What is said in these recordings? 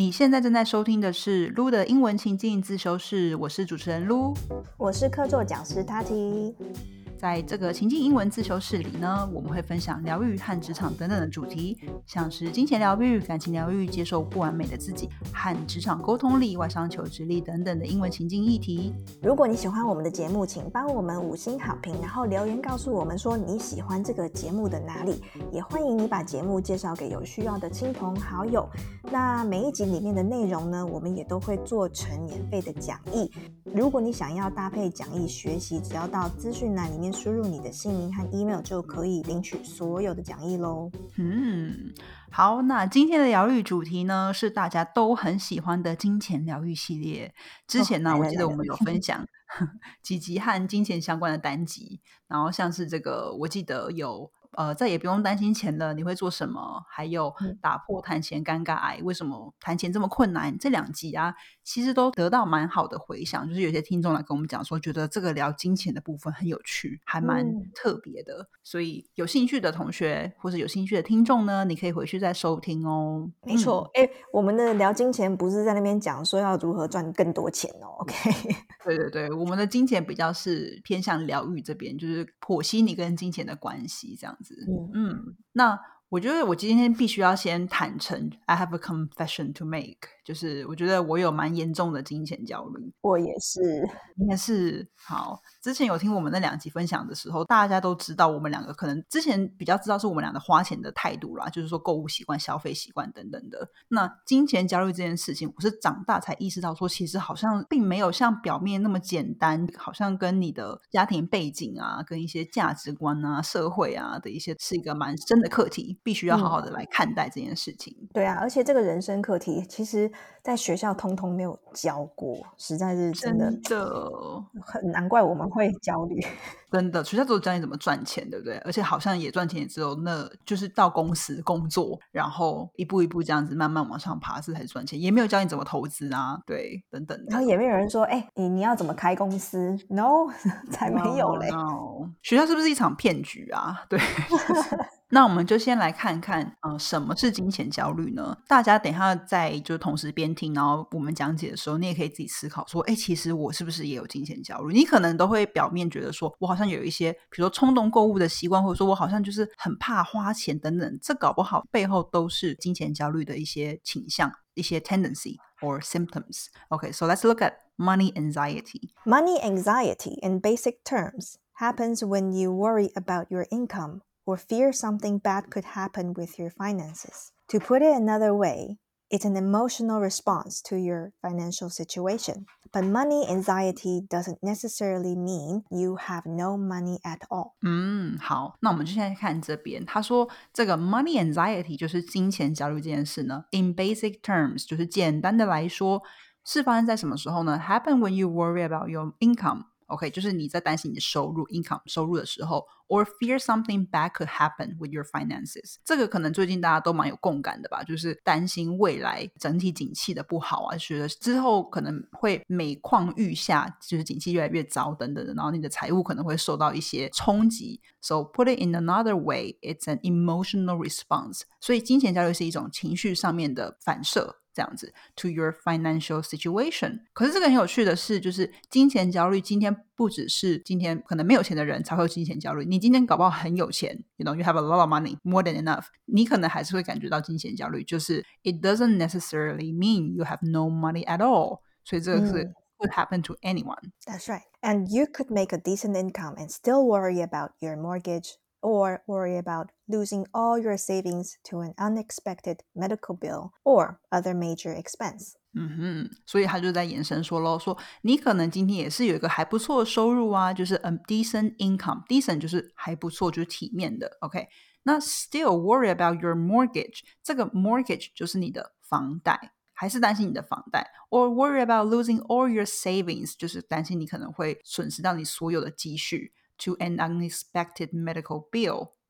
你现在正在收听的是撸的英文情境自修室，我是主持人撸，我是客座讲师 Tati。在这个情境英文自修室里呢，我们会分享疗愈和职场等等的主题，像是金钱疗愈、感情疗愈、接受不完美的自己和职场沟通力、外商求职力等等的英文情境议题。如果你喜欢我们的节目，请帮我们五星好评，然后留言告诉我们说你喜欢这个节目的哪里，也欢迎你把节目介绍给有需要的亲朋好友。那每一集里面的内容呢，我们也都会做成免费的讲义。如果你想要搭配讲义学习，只要到资讯栏里面。输入你的姓名和 email 就可以领取所有的讲义喽。嗯，好，那今天的疗愈主题呢是大家都很喜欢的金钱疗愈系列。之前呢，我记得我们有分享 几集和金钱相关的单集，然后像是这个，我记得有。呃，再也不用担心钱了。你会做什么？还有打破谈钱尴尬癌，为什么谈钱这么困难？这两集啊，其实都得到蛮好的回响。就是有些听众来跟我们讲说，觉得这个聊金钱的部分很有趣，还蛮特别的。所以有兴趣的同学或者有兴趣的听众呢，你可以回去再收听哦。没错，哎，我们的聊金钱不是在那边讲说要如何赚更多钱哦。OK，对对对，我们的金钱比较是偏向疗愈这边，就是剖析你跟金钱的关系这样。嗯嗯，那我觉得我今天必须要先坦诚，I have a confession to make。就是我觉得我有蛮严重的金钱焦虑，我也是，应该是好。之前有听我们那两集分享的时候，大家都知道我们两个可能之前比较知道是我们俩的花钱的态度啦，就是说购物习惯、消费习惯等等的。那金钱焦虑这件事情，我是长大才意识到，说其实好像并没有像表面那么简单，好像跟你的家庭背景啊、跟一些价值观啊、社会啊的一些是一个蛮深的课题，必须要好好的来看待这件事情。对啊，而且这个人生课题其实。在学校通通没有教过，实在是真的，很难怪我们会焦虑。真的，学校都教你怎么赚钱，对不对？而且好像也赚钱，也只有那就是到公司工作，然后一步一步这样子慢慢往上爬，是才赚钱，也没有教你怎么投资啊，对，等等。然后也没有人说，哎，你你要怎么开公司？No，才没有嘞。学校是不是一场骗局啊？对。那我们就先来看看，呃，什么是金钱焦虑呢？大家等一下在就同时边听，然后我们讲解的时候，你也可以自己思考说，哎，其实我是不是也有金钱焦虑？你可能都会表面觉得说，我好像有一些，比如说冲动购物的习惯，或者说我好像就是很怕花钱等等，这搞不好背后都是金钱焦虑的一些倾向、一些 tendency or symptoms。OK，so let's look at money anxiety. Money anxiety, in basic terms, happens when you worry about your income. or fear something bad could happen with your finances. To put it another way, it's an emotional response to your financial situation. But money anxiety doesn't necessarily mean you have no money at all. 嗯，好，那我们就现在看这边，他说这个 money anxiety 就是金钱焦虑这件事呢。In basic terms，就是简单的来说，是发生在什么时候呢？Happen when you worry about your income OK，就是你在担心你的收入 income 收入的时候，or fear something bad could happen with your finances。这个可能最近大家都蛮有共感的吧，就是担心未来整体景气的不好啊，觉得之后可能会每况愈下，就是景气越来越糟等等的，然后你的财务可能会受到一些冲击。So put it in another way, it's an emotional response。所以金钱焦虑是一种情绪上面的反射。这样子，to your financial situation。可是这个很有趣的是，就是金钱焦虑，今天不只是今天可能没有钱的人才会有金钱焦虑。你今天搞不好很有钱，you know you have a lot of money, more than enough，你可能还是会感觉到金钱焦虑。就是 it doesn't necessarily mean you have no money at all。所以这个是 could happen to anyone. That's right. And you could make a decent income and still worry about your mortgage or worry about losing all your savings to an unexpected medical bill or other major expense. 嗯哼，所以他就在延伸说喽，说你可能今天也是有一个还不错的收入啊，就是 a decent income，decent 就是还不错，就是体面的，OK。那 still worry about your mortgage，这个 mortgage 就是你的房贷，还是担心你的房贷，or worry about losing all your savings，就是担心你可能会损失到你所有的积蓄。to an unexpected medical bill，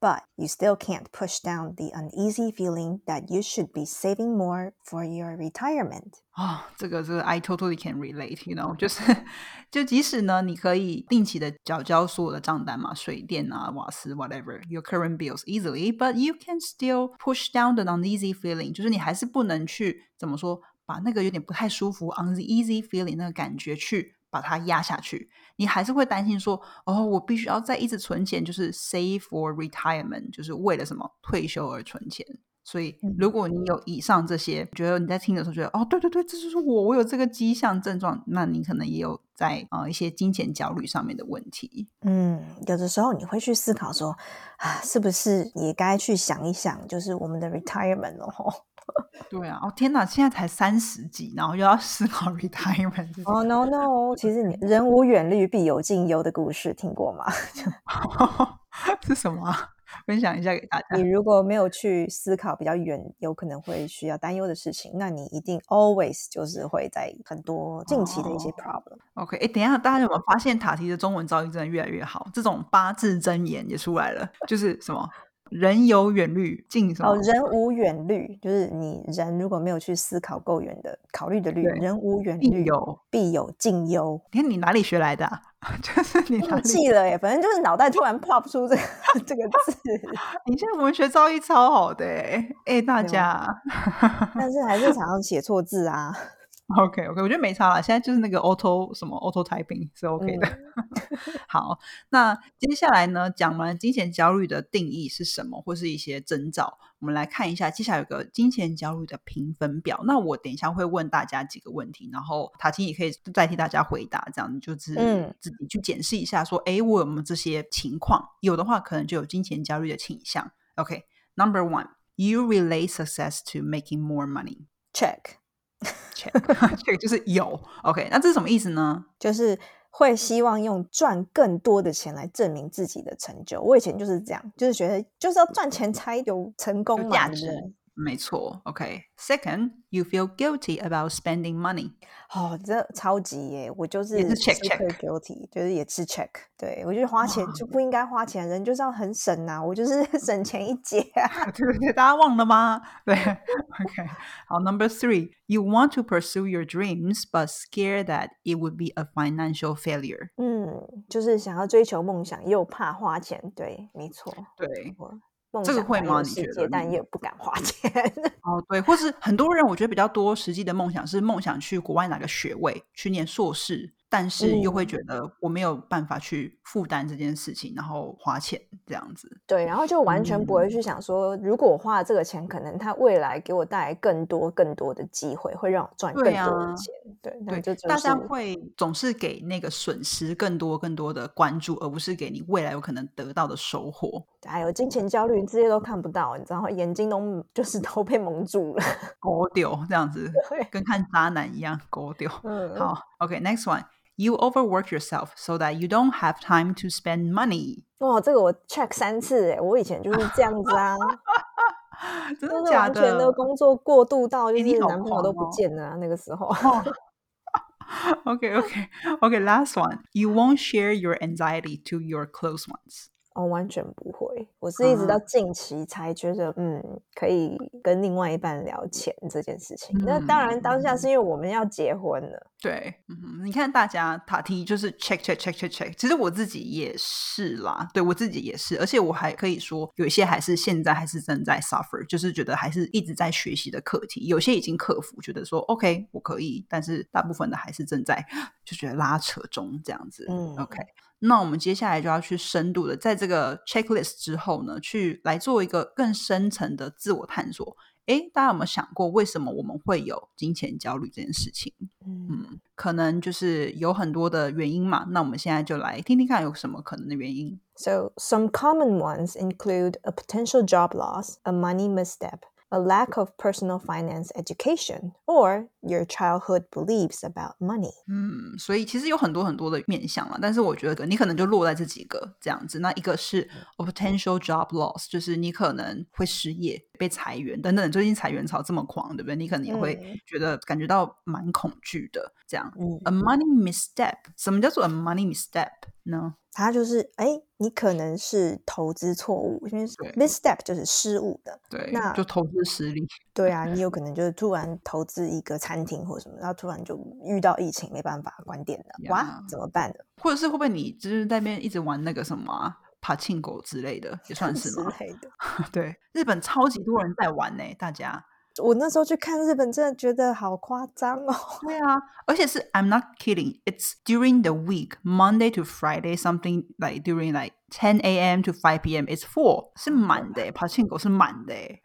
but you still can't push down the uneasy feeling that you should be saving more for your retirement. 哦，这个这个 I totally can relate，you know，就是就即使呢，你可以定期的缴交所有的账单嘛，水电啊、瓦斯 whatever your current bills easily，but you can still push down the uneasy feeling，就是你还是不能去怎么说，把那个有点不太舒服 uneasy feeling 那个感觉去 把它压下去，你还是会担心说，哦，我必须要再一直存钱，就是 save for retirement，就是为了什么退休而存钱。所以，如果你有以上这些，觉得你在听的时候觉得，哦，对对对，这就是我，我有这个迹象症状，那你可能也有在啊一些金钱焦虑上面的问题。嗯，有的时候你会去思考说，啊，是不是也该去想一想，就是我们的 retirement 哦。对啊，哦天哪，现在才三十几，然后又要思考 retirement。哦 no no，其实你人无远虑，必有近忧的故事听过吗？是什么？分享一下给大家。你如果没有去思考比较远，有可能会需要担忧的事情，那你一定 always 就是会在很多近期的一些 problem。OK，哎，等一下，大家有没有发现塔提的中文造诣真的越来越好？这种八字真言也出来了，就是什么？人有远虑，近什么？哦，人无远虑，就是你人如果没有去思考够远的考虑的虑，人无远虑，必有必有近忧。你看你哪里学来的？就是你忘记了耶，反正就是脑袋突然 pop 出这个 这个字。你现在文学造诣超好的哎，哎大家，但是还是常常写错字啊。OK OK，我觉得没差了。现在就是那个 auto 什么 auto typing 是 OK 的。好，那接下来呢，讲完金钱焦虑的定义是什么，或是一些征兆，我们来看一下。接下来有个金钱焦虑的评分表。那我等一下会问大家几个问题，然后塔青也可以代替大家回答，这样就是自己去检视一下，说哎，我有没有这些情况？有的话，可能就有金钱焦虑的倾向。OK，Number one，you relate success to making more money。Check。check，这个就是有，OK，那这是什么意思呢？就是会希望用赚更多的钱来证明自己的成就。我以前就是这样，就是觉得就是要赚钱才有成功价值。没错，OK。Second, you feel guilty about spending money. 哦，这超级耶！我就是也是 check check guilty，就是也是 check。对我觉得花钱就不应该花钱，人就是要很省啊！我就是省钱一节啊！对对对，大家忘了吗？对，OK。好，Number three, you want to pursue your dreams but scared that it would be a financial failure. 嗯，就是想要追求梦想，又怕花钱。对，没错。对。 这个会吗？你觉得？但也不敢花钱。哦，对，或是很多人，我觉得比较多实际的梦想是梦想去国外拿个学位，去念硕士。但是又会觉得我没有办法去负担这件事情，然后花钱这样子。对，然后就完全不会去想说，如果我花了这个钱，可能它未来给我带来更多更多的机会，会让我赚更多的钱。对，那就大家会总是给那个损失更多更多的关注，而不是给你未来有可能得到的收获。还有金钱焦虑，这些都看不到，你知道，眼睛都就是都被蒙住了，狗丢这样子，跟看渣男一样，狗丢。好 ，OK，next one。You overwork yourself so that you don't have time to spend money。哇，这个我 check 三次哎，我以前就是这样子啊，真的假的？完全的工作过度到就是男朋友都不见了那个时候。OK OK OK，last one. You won't share your anxiety to your close ones. 哦，完全不会。我是一直到近期才觉得，嗯，可以跟另外一半聊钱这件事情。那当然，当下是因为我们要结婚了。对，嗯，你看大家塔提就是 check check check check check。其实我自己也是啦，对我自己也是，而且我还可以说，有一些还是现在还是正在 suffer，就是觉得还是一直在学习的课题。有些已经克服，觉得说 OK 我可以，但是大部分的还是正在 就觉得拉扯中这样子。嗯，OK。那我们接下来就要去深度的，在这个 checklist 之后呢，去来做一个更深层的自我探索。诶，大家有没有想过，为什么我们会有金钱焦虑这件事情？嗯，可能就是有很多的原因嘛。那我们现在就来听听看，有什么可能的原因。So some common ones include a potential job loss, a money misstep. a lack of personal finance education or your childhood beliefs about money。嗯，所以其实有很多很多的面向了，但是我觉得你可能就落在这几个这样子。那一个是 a potential job loss，就是你可能会失业、被裁员等等。最近裁员潮这么狂，对不对？你可能也会觉得感觉到蛮恐惧的。这样，a money misstep，什么叫做 a money misstep 呢？ 它就是哎，你可能是投资错误，因为对 misstep 就是失误的。对，那就投资失利。对啊，你有可能就是突然投资一个餐厅或什么，然后突然就遇到疫情，没办法关店了，哇，怎么办呢？或者是会不会你就是在那边一直玩那个什么啊爬庆狗之类的，也算 是之吗？类的。对，日本超级多人在玩呢、大家。我那时候去看日本，真的觉得好夸张哦。对啊，而且是 I'm not kidding. It's during the week, Monday to Friday, something like during like 10 a.m. to 5 p.m. It's full，是满的、欸，爬庆狗是满的、欸。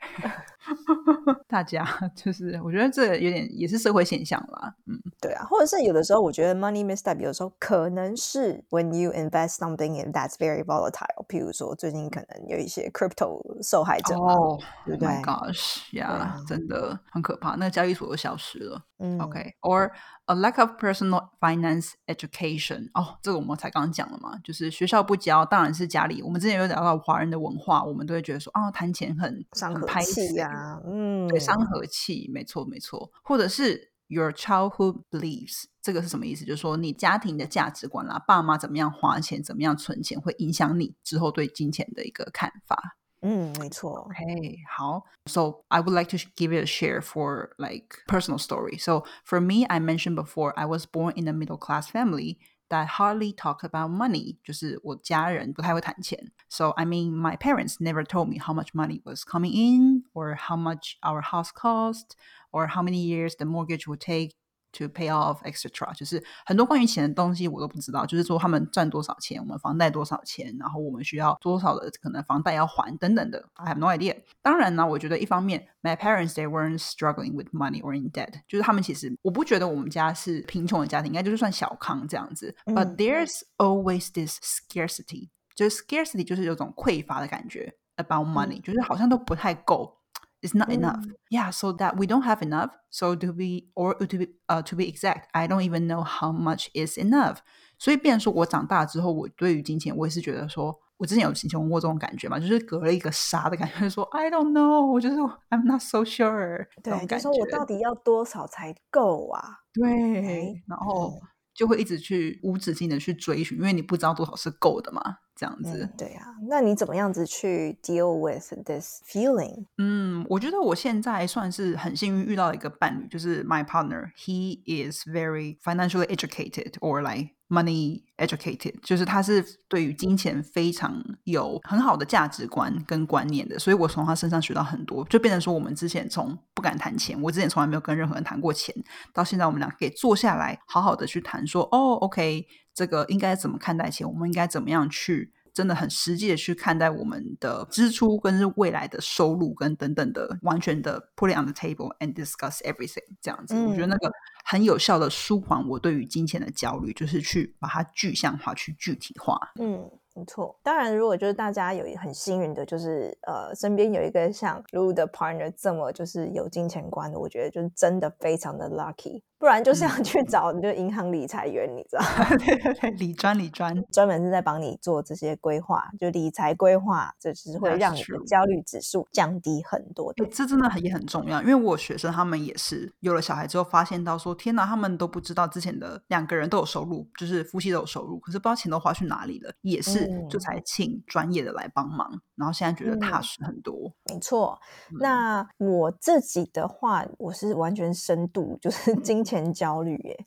大家就是，我觉得这有点也是社会现象啦。嗯，对啊，或者是有的时候，我觉得 money misstep 有的时候可能是 when you invest something in that's very volatile。譬如说，最近可能有一些 crypto 受害者嘛，哦、对 oh 不 my 对？gosh，呀、啊真的很可怕，那个交易所都消失了。嗯 OK，or、a lack of personal finance education。哦，这个我们才刚刚讲了嘛，就是学校不教，当然是家里。我们之前有聊到华人的文化，我们都会觉得说，啊，谈钱很伤和气呀、嗯，对，伤和气，没错没错，或者是 your childhood beliefs，这个是什么意思？就是说你家庭的价值观啦，爸妈怎么样花钱，怎么样存钱，会影响你之后对金钱的一个看法。嗯，没错， Okay, 好。So I would like to sh- give it a share for like personal story. So for me, I mentioned before, I was born in a middle class family that hardly talk about money. 就是我家人不太会谈钱。So I mean, my parents never told me how much money was coming in, or how much our house cost, or how many years the mortgage would take to pay off, etc. 就是很多关于钱的东西我都不知道，就是说他们赚多少钱，我们房贷多少钱，然后我们需要多少的可能房贷要还等等的，I have no idea。当然呢，我觉得一方面，my parents they weren't struggling with money or in debt，就是他们其实我不觉得我们家是贫穷的家庭，应该就是算小康这样子。But 嗯 there's always this scarcity，就是 scarcity 就是有种匮乏的感觉 about money，、就是好像都不太够。 It's not enough. Yeah, so that we don't have enough. So to be or to be uh to be exact, I don't even know how much is enough. 所以，变成说我长大之后，我对于金钱，我也是觉得说，我之前有形容过这种感觉嘛，就是隔了一个沙的感觉，就是说 I don't know，我就是 I'm not so sure 这种对，就感说我觉到底要多少才够啊？对，然后就会一直去无止境的去追寻，因为你不知道多少是够的嘛， 这样子。嗯，对啊，那你怎么样子去 deal with this feeling？嗯，我觉得我现在算是很幸运遇到一个伴侣，就是 my partner. He is very financially educated or like money educated，就是他是对于金钱非常有很好的价值观跟观念的，所以我从他身上学到很多，就变成说我们之前从不敢谈钱，我之前从来没有跟任何人谈过钱，到现在我们俩可以坐下来好好的去谈说，哦，OK，这个应该怎么看待钱，我们应该怎么样去。真的很实际的去看待我们的支出跟是未来的收入跟等等的，完全的 put it on the table and discuss everything 这样子，我觉得那个很有效的舒缓我对于金钱的焦虑，就是去把它具象化、去具体化。嗯，没错。当然，如果就是大家有很幸运的，就是呃，身边有一个像露露的 partner 这么就是有金钱观的，我觉得就是真的非常的 lucky。不然就是要去找你就银行理财员，你知道吗，对对对，理专理专，专门是在帮你做这些规划，就理财规划，这只是会让你的焦虑指数降低很多的。这真的很也很重要，因为我学生他们也是有了小孩之后，发现到说，天哪，他们都不知道之前的两个人都有收入，就是夫妻都有收入，可是不知道钱都花去哪里了，也是就嗯。才请专业的来帮忙，然后现在觉得踏嗯实很多。没错，嗯那我自己的话，我是完全深度就是金钱焦虑耶。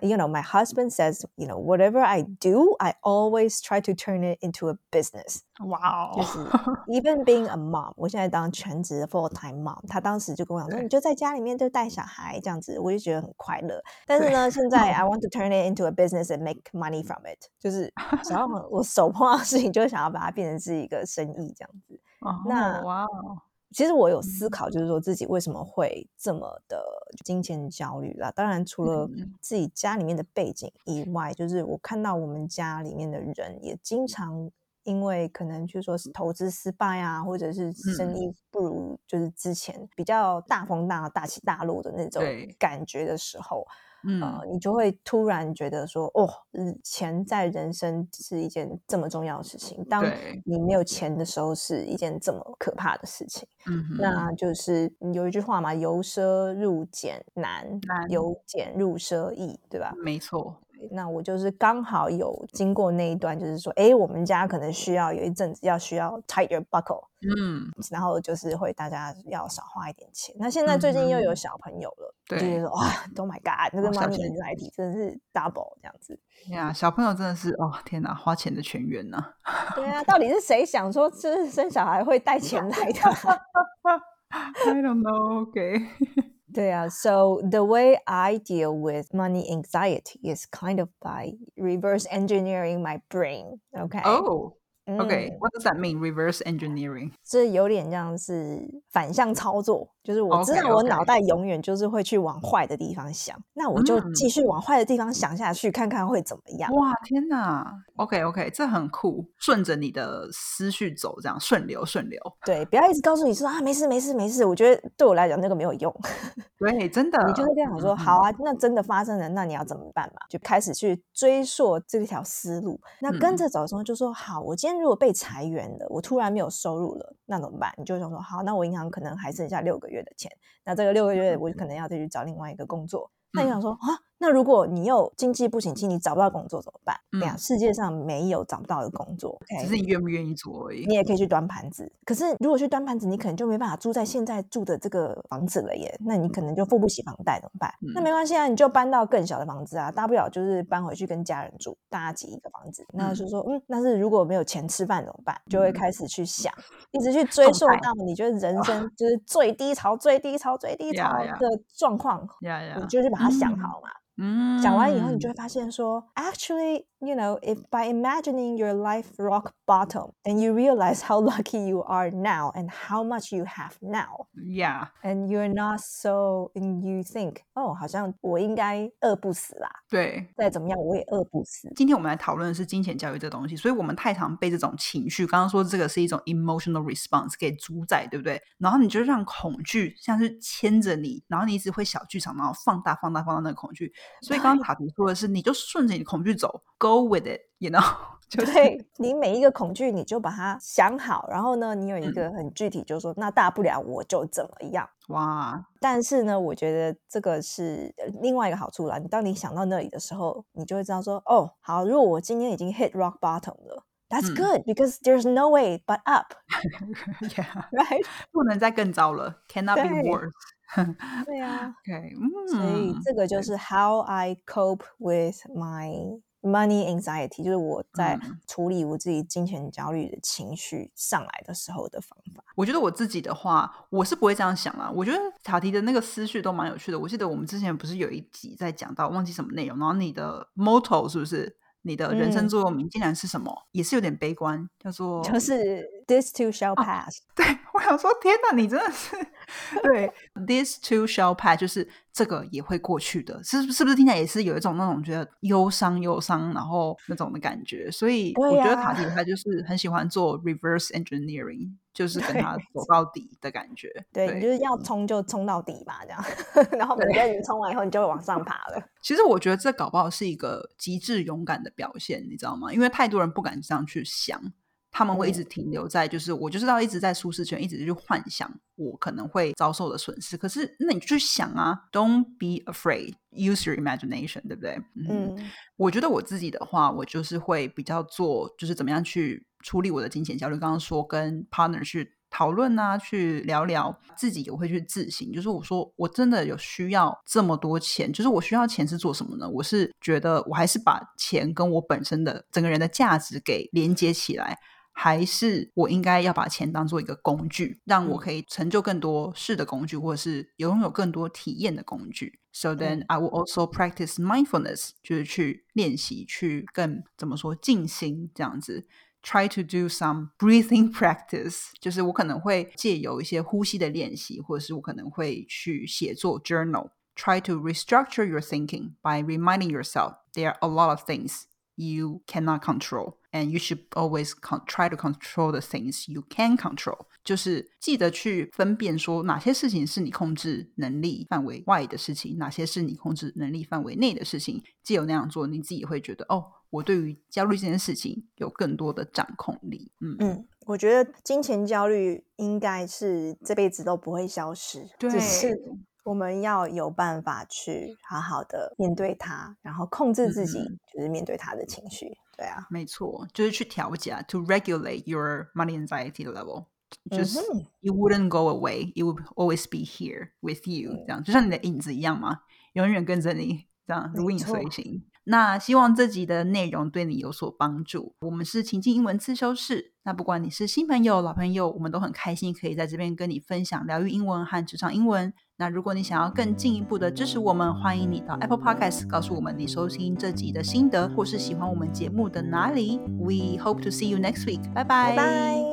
you know, my husband says, you know, whatever I do, I always try to turn it into a business. 哇哦，就是 even being a mom，我现在当全职的 full time mom，他当时就跟我讲说，你就在家里面就带小孩这样子，我就觉得很快乐。但是呢，现在 I want to turn it into a business and make money from it，就是 想要我手碰到的事情，就想要把它变成是一个生意这样子。那哦哇哦，其实我有思考，就是说自己为什么会这么的金钱焦虑啦。当然，除了嗯。自己家里面的背景以外，就是我看到我们家里面的人也经常因为可能就说是投资失败啊，或者是生嗯。意不如就是之前比较大风大大起大落的那种感觉的时候，嗯，呃，你就会突然觉得说，哦，嗯钱在人生是一件这么重要的事情。当你没有钱的时候，是一件这么可怕的事情。嗯，那就是有一句话嘛，由奢入俭难，难。由俭入奢易，对吧？没错，对，那我就是刚好有经过那一段，就是说，哎，我们家可能需要有一阵子要需要 tight your buckle，嗯，然后就是会大家要少花一点钱。那现在最近又有小朋友了，就觉对得哇，Oh my God，那个 money 钱 anxiety 真的是 double 这样子。呀，小朋友真的是哦，天哪，花钱的泉源呐、对啊，到底是谁想说，就是生小孩会带钱来的？I don't know. Okay. 对啊，So the way I deal with money anxiety is kind of by reverse engineering my brain. OK，Oh. Okay. 嗯 What does that mean? Reverse engineering. 这有点像是反向操作，就是我知道我脑袋永远就是会去往坏的地方想，那我就嗯继续往坏的地方想下去，看看会怎么样。哇，天哪！OK OK，这很酷，顺着你的思绪走，这样顺流顺流。对，不要一直告诉你说啊，没事没事没事，我觉得对我来讲那个没有用。对，真的，你就会跟他讲说，嗯好啊，那真的发生了，那你要怎么办嘛？就开始去追溯这条思路。那跟嗯着走的时候，就说好，我今天如果被裁员了，我突然没有收入了，那怎么办？你就想说，好，那我银行可能还剩下六个月的钱，那这个六个月我可能要再去找另外一个工作。那你嗯想说啊，那如果你又经济不景气，你找不到工作怎么办？对呀、嗯世界上没有找不到的工作只是你愿不愿意做而已。你也可以去端盘子。可是如果去端盘子，你可能就没办法住在现在住的这个房子了耶，那你可能就付不起房贷，怎么办？那嗯没关系啊，你就搬到更小的房子啊，大不了就是搬回去跟家人住，大家挤一个房子。那就说，嗯，但是如果没有钱吃饭怎么办？就会嗯开始去想，一直去追溯到你觉得人生就是最低潮、最低潮、最低潮的状况，你就去把它想好嘛。嗯，讲完以后，你就会发现说，actually, you know, if by imagining your life rock bottom, and you realize how lucky you are now and how much you have now, Yeah， and you're not so, and you think, 哦，好像我应该饿不死啦，对。再怎么样我也饿不死。今天我们来讨论的是金钱教育这东西，所以我们太常被这种情绪，刚刚说这个是一种 emotional response 给主宰，对不对？然后你就让恐惧像是牵着你，然后你一直会小剧场，然后放大、放大、放大那个恐惧。所以刚刚塔迪说的是，你就顺着你的恐惧走，go With it，you know，就是对你每一个恐惧，你就把它想好，然后呢，你有一嗯个很具体，就是说，那大不了我就怎么样。哇，但是呢，我觉得这个是呃另外一个好处啦。你当你想到那里的时候，你就会知道说，哦，好，如果我今天已经 hit rock bottom 了，That's 嗯 good because there's no way but up, yeah，right？不能再更糟了，cannot be 对 worse。对啊，OK，所以嗯，这个就是 how I cope with my money anxiety，就是我在嗯处理我自己金钱焦虑的情绪上来的时候的方法。我觉得我自己的话，我是不会这样想啊。我觉得塔提的那个思绪都蛮有趣的。我记得我们之前不是有一集在讲到，忘记什么内容，然后你的 motto 是不是？你的人生嗯座右铭竟然是什么？也是有点悲观，叫做就是 this too shall pass，、对我想说，天哪，你真的是对 this too shall pass，就是这个也会过去的，是是不是听起来也是有一种那种觉得忧伤忧伤，然后那种的感觉？所以我觉得塔迪他就是很喜欢做 reverse engineering，就是跟对他走到底的感觉。对你就是要冲就冲到底吧，这样，然后每个人冲完以后，你就会往上爬了。其实我觉得这搞不好是一个极致勇敢的表现，你知道吗？因为太多人不敢这样去想，他们会一直停留在就是我就是要一直在舒适圈，一直去幻想我可能会遭受的损失。可是那你就去想啊，Don't be afraid, use your imagination，对不对？嗯，嗯我觉得我自己的话，我就是会比较做，就是怎么样去处理我的金钱焦虑。刚刚说跟 partner 去讨论啊，去聊聊，自己也会去自省。就是我说，我真的有需要这么多钱，就是我需要钱是做什么呢？我是觉得我还是把钱跟我本身的整个人的价值给连接起来。还是我应该要把钱当做一个工具，让我嗯可以成就更多事的工具，或者是拥有更多体验的工具。So then 嗯 I will also practice mindfulness，就是去练习，去更怎么说静心这样子。Try to do some breathing practice，就是我可能会借由一些呼吸的练习，或者是我可能会去写作 journal。Try to restructure your thinking by reminding yourself there are a lot of things you cannot control, and you should always try to control the things you can control. 就是记得去分辨说哪些事情是你控制能力范围外的事情，哪些是你控制能力范围内的事情。既有那样做，你自己会觉得哦，我对于焦虑这件事情有更多的掌控力。嗯，嗯，我觉得金钱焦虑应该是这辈子都不会消失，对只是我们要有办法去好好的面对它，然后控制自己，嗯就是面对他的情绪。对啊，没错，就是去调节，to regulate your money anxiety level。就是、嗯 you wouldn't go away, it would always be here with you，、嗯这样就像你的影子一样嘛，永远跟着你，这样如影随形。那希望这集的内容对你有所帮助。我们是情境英文自修室，那不管你是新朋友、老朋友，我们都很开心可以在这边跟你分享疗愈英文和职场英文。那如果你想要更进一步的支持我们，欢迎你到 Apple Podcast 告诉我们你收听这集的心得，或是喜欢我们节目的哪里。We hope to see you next week。拜拜。